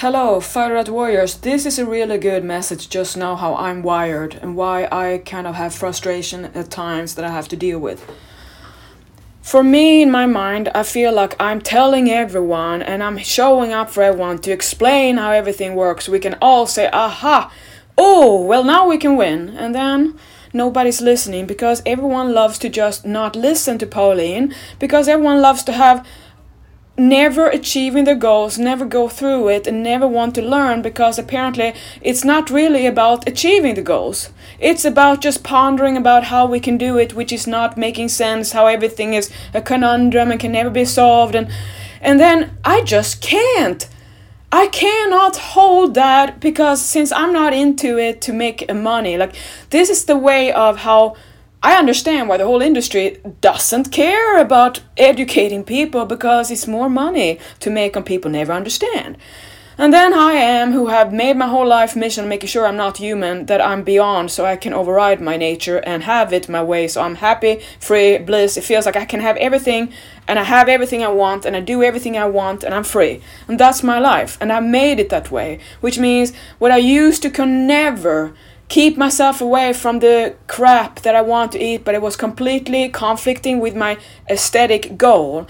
Hello, Fighter Warriors. This is a really good message just now how I'm wired and why I kind of have frustration at times that I have to deal with. For me, in my mind, I feel like I'm telling everyone and I'm showing up for everyone to explain how everything works. We can all say, aha, oh, well, now we can win. And then nobody's listening because everyone loves to just not listen to Pauline because everyone loves to have never achieving their goals, never go through it, and never want to learn because apparently it's not really about achieving the goals. It's about just pondering about how we can do it, which is not making sense, how everything is a conundrum and can never be solved, and and then I just can't. I cannot hold that because since I'm not into it to make money, like this is the way of how I understand why the whole industry doesn't care about educating people because it's more money to make on people never understand. And then I am, who have made my whole life mission making sure I'm not human, that I'm beyond so I can override my nature and have it my way. So I'm happy, free, bliss. It feels like I can have everything and I have everything I want and I do everything I want and I'm free. And that's my life. And I made it that way. Which means what I used to can never keep myself away from the crap that I want to eat, but it was completely conflicting with my aesthetic goal.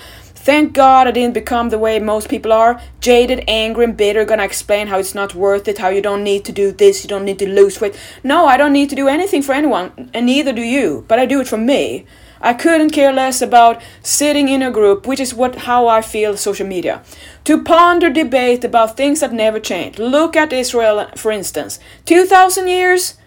Thank God I didn't become the way most people are jaded, angry, and bitter. Gonna explain how it's not worth it, how you don't need to do this, you don't need to lose weight. No, I don't need to do anything for anyone, and neither do you, but I do it for me. I couldn't care less about sitting in a group, which is what how I feel social media. To ponder debate about things that never change. Look at Israel, for instance. 2000 years?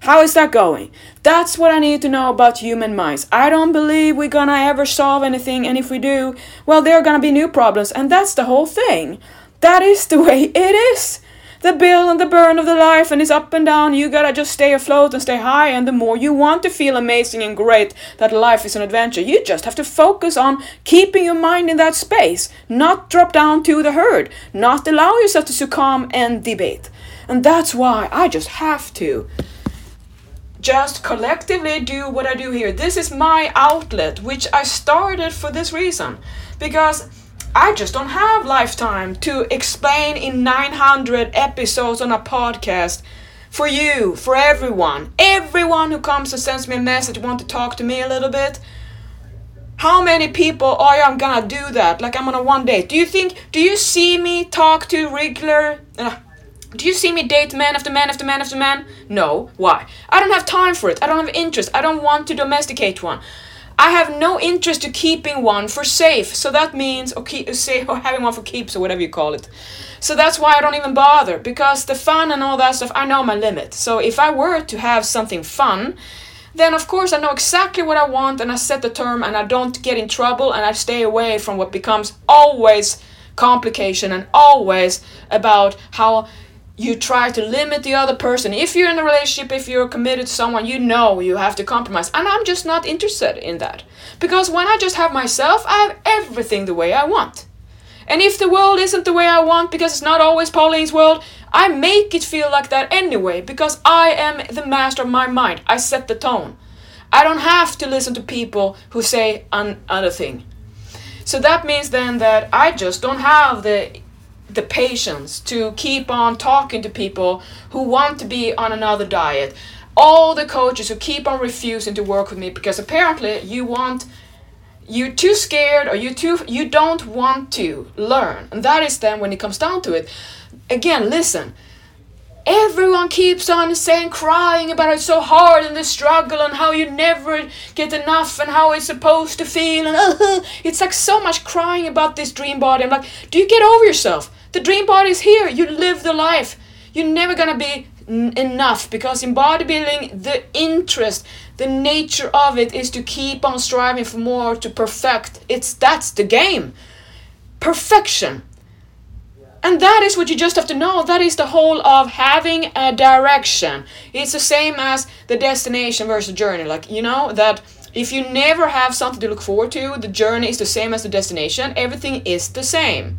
How is that going? That's what I need to know about human minds. I don't believe we're gonna ever solve anything, and if we do, well, there are gonna be new problems, and that's the whole thing. That is the way it is the bill and the burn of the life and it's up and down. You gotta just stay afloat and stay high. And the more you want to feel amazing and great that life is an adventure, you just have to focus on keeping your mind in that space, not drop down to the herd, not allow yourself to succumb and debate. And that's why I just have to just collectively do what I do here. This is my outlet, which I started for this reason. Because I just don't have lifetime to explain in 900 episodes on a podcast for you, for everyone. Everyone who comes and sends me a message want to talk to me a little bit. How many people are you gonna do that? Like I'm on a one date. Do you think do you see me talk to regular uh, do you see me date man after man after man after man? No. Why? I don't have time for it. I don't have interest. I don't want to domesticate one. I have no interest to keeping one for safe. So that means or keep say or having one for keeps or whatever you call it. So that's why I don't even bother because the fun and all that stuff I know my limit. So if I were to have something fun, then of course I know exactly what I want and I set the term and I don't get in trouble and I stay away from what becomes always complication and always about how you try to limit the other person. If you're in a relationship, if you're committed to someone, you know you have to compromise. And I'm just not interested in that. Because when I just have myself, I have everything the way I want. And if the world isn't the way I want, because it's not always Pauline's world, I make it feel like that anyway, because I am the master of my mind. I set the tone. I don't have to listen to people who say another thing. So that means then that I just don't have the the patience to keep on talking to people who want to be on another diet. All the coaches who keep on refusing to work with me because apparently you want you're too scared or you too you don't want to learn. And that is then when it comes down to it. Again, listen. Everyone keeps on saying, crying about it's so hard and the struggle and how you never get enough and how it's supposed to feel and uh, it's like so much crying about this dream body. I'm like, do you get over yourself? The dream body is here. You live the life. You're never gonna be enough because in bodybuilding, the interest, the nature of it is to keep on striving for more, to perfect. It's that's the game. Perfection. And that is what you just have to know. That is the whole of having a direction. It's the same as the destination versus journey. Like, you know, that if you never have something to look forward to, the journey is the same as the destination, everything is the same.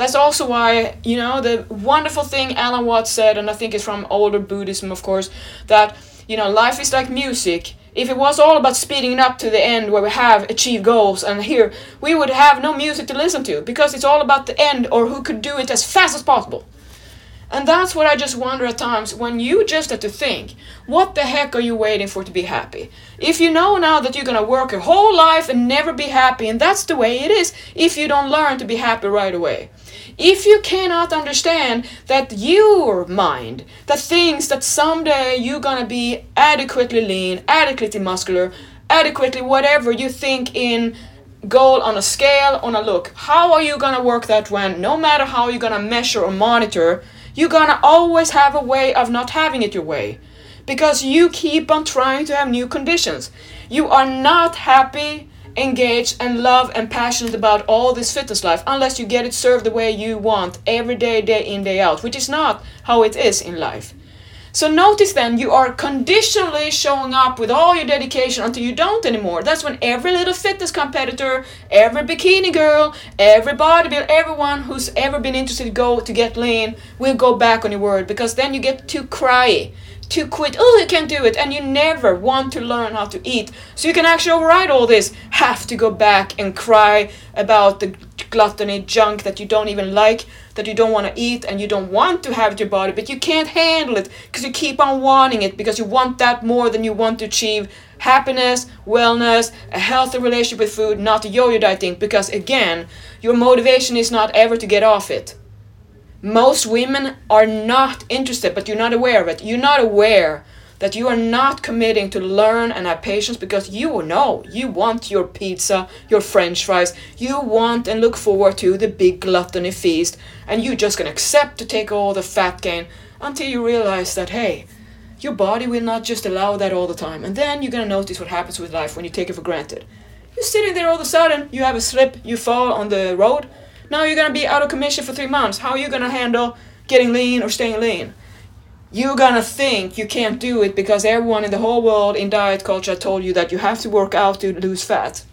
That's also why, you know, the wonderful thing Alan Watts said, and I think it's from older Buddhism, of course, that, you know, life is like music. If it was all about speeding up to the end where we have achieved goals, and here we would have no music to listen to because it's all about the end or who could do it as fast as possible. And that's what I just wonder at times when you just have to think, what the heck are you waiting for to be happy? If you know now that you're gonna work your whole life and never be happy, and that's the way it is if you don't learn to be happy right away. If you cannot understand that your mind, the things that someday you're gonna be adequately lean, adequately muscular, adequately whatever you think in goal on a scale, on a look, how are you gonna work that when no matter how you're gonna measure or monitor, you're gonna always have a way of not having it your way. Because you keep on trying to have new conditions. You are not happy, engaged, and love and passionate about all this fitness life unless you get it served the way you want every day, day in, day out, which is not how it is in life. So notice then you are conditionally showing up with all your dedication until you don't anymore. That's when every little fitness competitor, every bikini girl, every bodybuilder, everyone who's ever been interested to go to get lean will go back on your word because then you get too cryy to quit. Oh, you can't do it. And you never want to learn how to eat. So you can actually override all this. Have to go back and cry about the gluttony junk that you don't even like, that you don't want to eat, and you don't want to have your body, but you can't handle it because you keep on wanting it because you want that more than you want to achieve happiness, wellness, a healthy relationship with food, not the yo-yo dieting. Because again, your motivation is not ever to get off it most women are not interested, but you're not aware of it. You're not aware that you are not committing to learn and have patience because you know you want your pizza, your french fries, you want and look forward to the big gluttony feast, and you're just gonna accept to take all the fat gain until you realize that hey, your body will not just allow that all the time. And then you're gonna notice what happens with life when you take it for granted. You're sitting there all of a sudden, you have a slip, you fall on the road, now you're gonna be out of commission for three months. How are you gonna handle getting lean or staying lean? You're gonna think you can't do it because everyone in the whole world in diet culture told you that you have to work out to lose fat.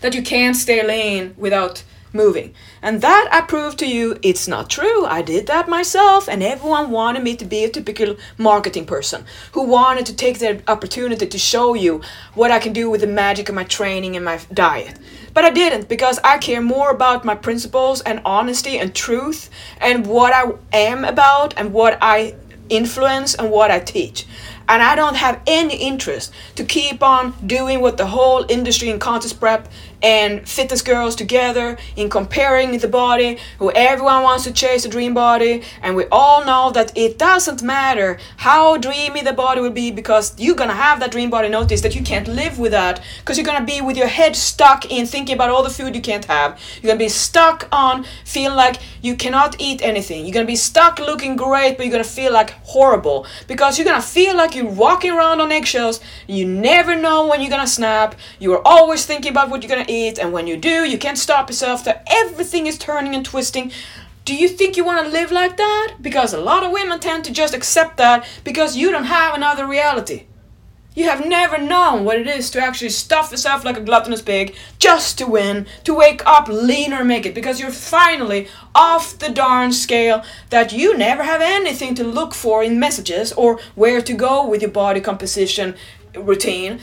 That you can't stay lean without moving. And that I proved to you it's not true. I did that myself, and everyone wanted me to be a typical marketing person who wanted to take the opportunity to show you what I can do with the magic of my training and my diet. But I didn't because I care more about my principles and honesty and truth and what I am about and what I influence and what I teach. And I don't have any interest to keep on doing what the whole industry in contest prep and fitness girls together in comparing the body who everyone wants to chase a dream body and we all know that it doesn't matter how dreamy the body will be because you're gonna have that dream body notice that you can't live with that because you're gonna be with your head stuck in thinking about all the food you can't have. You're gonna be stuck on feeling like you cannot eat anything. You're gonna be stuck looking great but you're gonna feel like horrible because you're gonna feel like you're walking around on eggshells you never know when you're gonna snap. You're always thinking about what you're gonna eat, and when you do, you can't stop yourself, that everything is turning and twisting. Do you think you want to live like that? Because a lot of women tend to just accept that because you don't have another reality. You have never known what it is to actually stuff yourself like a gluttonous pig just to win, to wake up leaner, make it, because you're finally off the darn scale that you never have anything to look for in messages or where to go with your body composition routine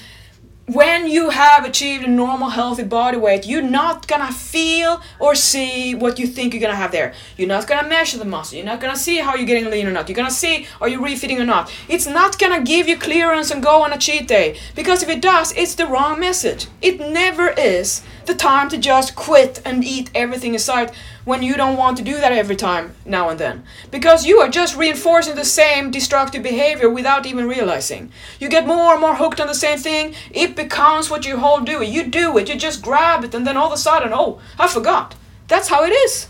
when you have achieved a normal healthy body weight you're not gonna feel or see what you think you're gonna have there. You're not gonna measure the muscle. You're not gonna see how you're getting lean or not. You're gonna see are you refitting or not. It's not gonna give you clearance and go on a cheat day because if it does it's the wrong message. It never is the time to just quit and eat everything aside when you don't want to do that every time now and then. Because you are just reinforcing the same destructive behavior without even realizing. You get more and more hooked on the same thing, it becomes what you whole do. You do it, you just grab it, and then all of a sudden, oh, I forgot. That's how it is.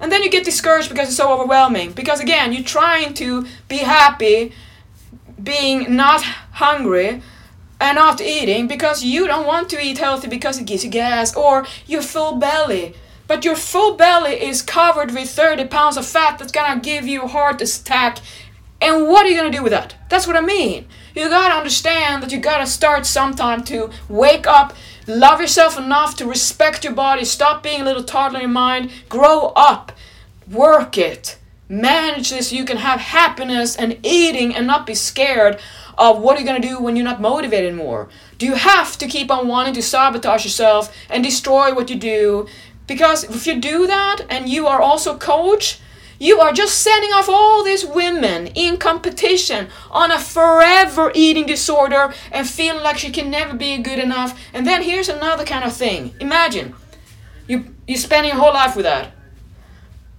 And then you get discouraged because it's so overwhelming. Because again, you're trying to be happy, being not hungry, and not eating because you don't want to eat healthy because it gives you gas or your full belly but your full belly is covered with 30 pounds of fat that's gonna give you a heart attack. And what are you gonna do with that? That's what I mean. You gotta understand that you gotta start sometime to wake up, love yourself enough to respect your body, stop being a little toddler in your mind, grow up, work it, manage this so you can have happiness and eating and not be scared of what are you going to do when you're not motivated anymore? Do you have to keep on wanting to sabotage yourself and destroy what you do because if you do that and you are also coach, You are just sending off all these women in competition on a forever eating disorder and feeling like she can never be good enough. And then here's another kind of thing. Imagine you you spending your whole life with that.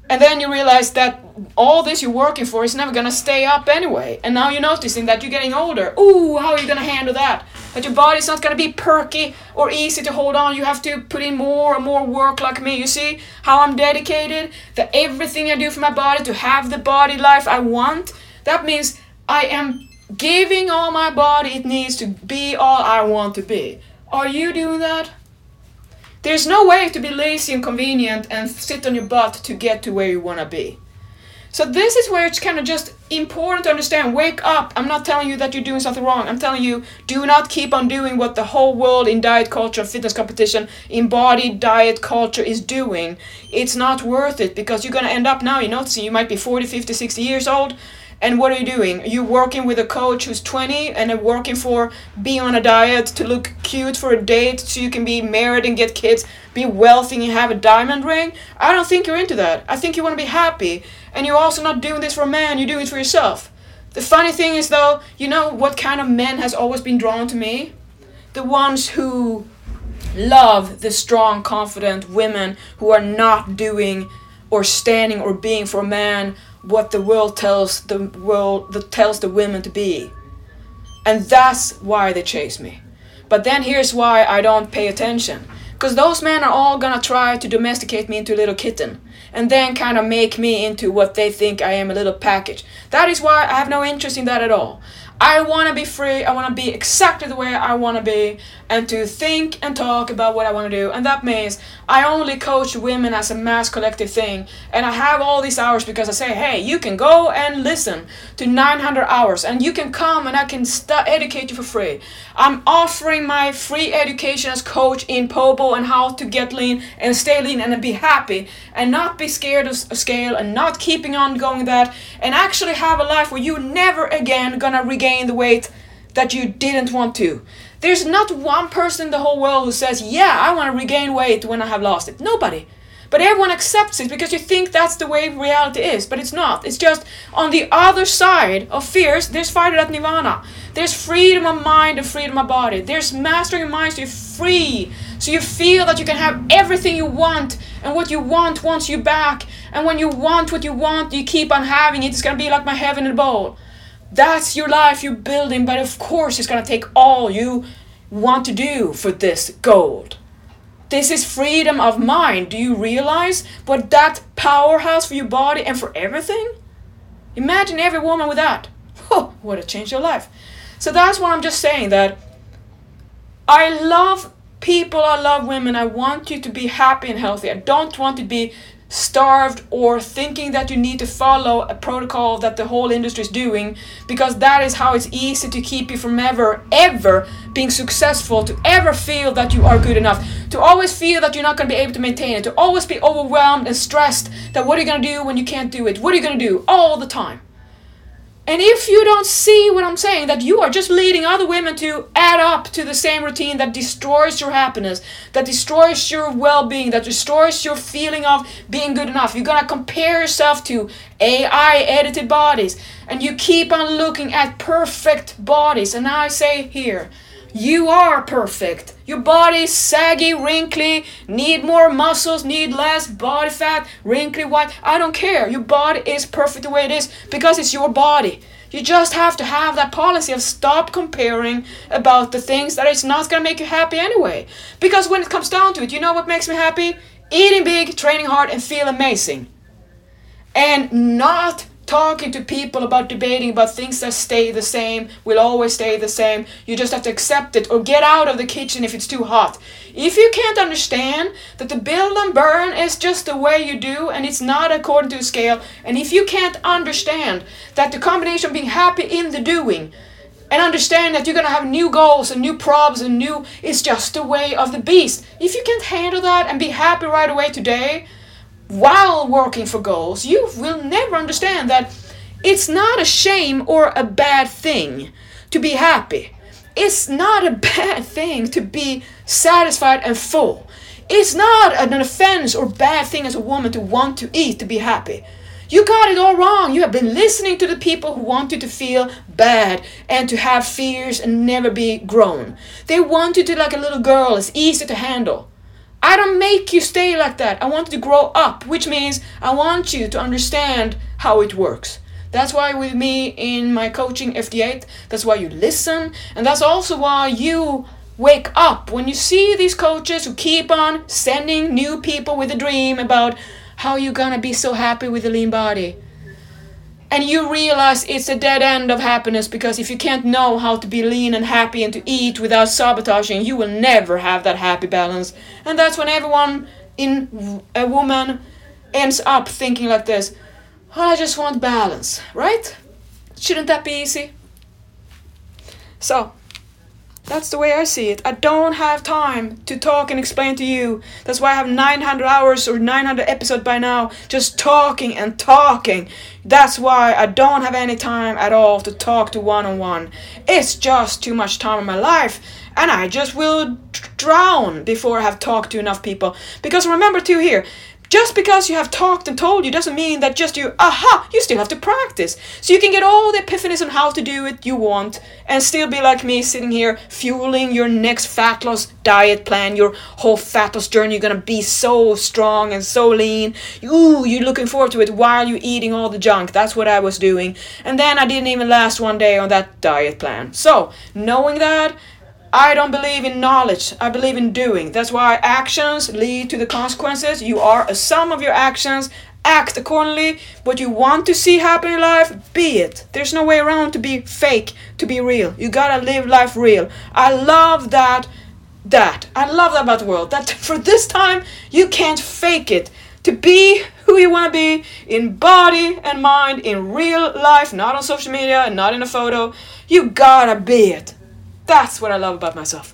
And then you realize that all this you're working for is never gonna stay up anyway. And now you're noticing that you're getting older. Ooh, how are you gonna handle that? That your body's not gonna be perky or easy to hold on. You have to put in more and more work like me. You see how I'm dedicated? That everything I do for my body to have the body life I want. That means I am giving all my body it needs to be all I want to be. Are you doing that? There's no way to be lazy and convenient and sit on your butt to get to where you wanna be. So this is where it's kind of just important to understand. Wake up. I'm not telling you that you're doing something wrong. I'm telling you, do not keep on doing what the whole world in diet culture, fitness competition, embodied diet culture is doing. It's not worth it because you're going to end up now, you know, so you might be 40, 50, 60 years old and what are you doing? You're working with a coach who's 20 and working for being on a diet to look cute for a date so you can be married and get kids, be wealthy and have a diamond ring. I don't think you're into that. I think you want to be happy. And you're also not doing this for a man, you're doing it for yourself. The funny thing is, though, you know what kind of men has always been drawn to me? The ones who love the strong, confident women who are not doing or standing or being for a man what the world tells the world that tells the women to be. And that's why they chase me. But then here's why I don't pay attention. Because those men are all gonna try to domesticate me into a little kitten and then kind of make me into what they think I am a little package. That is why I have no interest in that at all. I want to be free. I want to be exactly the way I want to be and to think and talk about what I want to do. And that means I only coach women as a mass collective thing. And I have all these hours because I say, hey, you can go and listen to 900 hours and you can come and I can st- educate you for free. I'm offering my free education as coach in Pobo and how to get lean and stay lean and be happy and not be scared of scale and not keeping on going that and actually have a life where you never again gonna regain the weight that you didn't want to. There's not one person in the whole world who says, Yeah, I want to regain weight when I have lost it. Nobody. But everyone accepts it because you think that's the way reality is. But it's not. It's just on the other side of fears, there's fire at nirvana. There's freedom of mind and freedom of body. There's mastering mind so you're free. So you feel that you can have everything you want and what you want wants you back. And when you want what you want, you keep on having it. It's gonna be like my heaven in a bowl. That's your life you're building, but of course it's gonna take all you want to do for this gold. This is freedom of mind. Do you realize what that power has for your body and for everything? Imagine every woman with that. Oh, would have changed your life. So that's what I'm just saying that I love people, I love women. I want you to be happy and healthy. I don't want to be starved or thinking that you need to follow a protocol that the whole industry is doing because that is how it's easy to keep you from ever ever being successful to ever feel that you are good enough to always feel that you're not going to be able to maintain it to always be overwhelmed and stressed that what are you going to do when you can't do it what are you going to do all the time and if you don't see what I'm saying, that you are just leading other women to add up to the same routine that destroys your happiness, that destroys your well being, that destroys your feeling of being good enough, you're gonna compare yourself to AI edited bodies, and you keep on looking at perfect bodies. And I say here, you are perfect. Your body is saggy, wrinkly, need more muscles, need less body fat, wrinkly white. I don't care. Your body is perfect the way it is because it's your body. You just have to have that policy of stop comparing about the things that is not gonna make you happy anyway. Because when it comes down to it, you know what makes me happy? Eating big, training hard, and feel amazing. And not talking to people about debating about things that stay the same will always stay the same. You just have to accept it or get out of the kitchen if it's too hot. If you can't understand that the build and burn is just the way you do and it's not according to scale and if you can't understand that the combination of being happy in the doing and understand that you're gonna have new goals and new problems and new it's just the way of the beast. If you can't handle that and be happy right away today while working for goals, you will never understand that it's not a shame or a bad thing to be happy. It's not a bad thing to be satisfied and full. It's not an offense or bad thing as a woman to want to eat to be happy. You got it all wrong. You have been listening to the people who want you to feel bad and to have fears and never be grown. They want you to like a little girl. It's easy to handle. I don't make you stay like that. I want you to grow up, which means I want you to understand how it works. That's why with me in my coaching FD8, that's why you listen, and that's also why you wake up when you see these coaches who keep on sending new people with a dream about how you're gonna be so happy with a lean body. And you realize it's a dead end of happiness because if you can't know how to be lean and happy and to eat without sabotaging, you will never have that happy balance. And that's when everyone in a woman ends up thinking like this oh, I just want balance, right? Shouldn't that be easy? So, that's the way I see it. I don't have time to talk and explain to you. That's why I have 900 hours or 900 episodes by now just talking and talking. That's why I don't have any time at all to talk to one on one. It's just too much time in my life and I just will drown before I have talked to enough people. Because remember too here, just because you have talked and told you doesn't mean that just you, aha, you still have to practice. So you can get all the epiphanies on how to do it you want and still be like me sitting here fueling your next fat loss diet plan, your whole fat loss journey. You're gonna be so strong and so lean. Ooh, you're looking forward to it while you're eating all the junk. That's what I was doing. And then I didn't even last one day on that diet plan. So, knowing that, I don't believe in knowledge. I believe in doing. That's why actions lead to the consequences. You are a sum of your actions. Act accordingly. What you want to see happen in life, be it. There's no way around to be fake, to be real. You gotta live life real. I love that. That. I love that about the world. That for this time, you can't fake it. To be who you want to be in body and mind, in real life, not on social media not in a photo, you gotta be it. That's what I love about myself.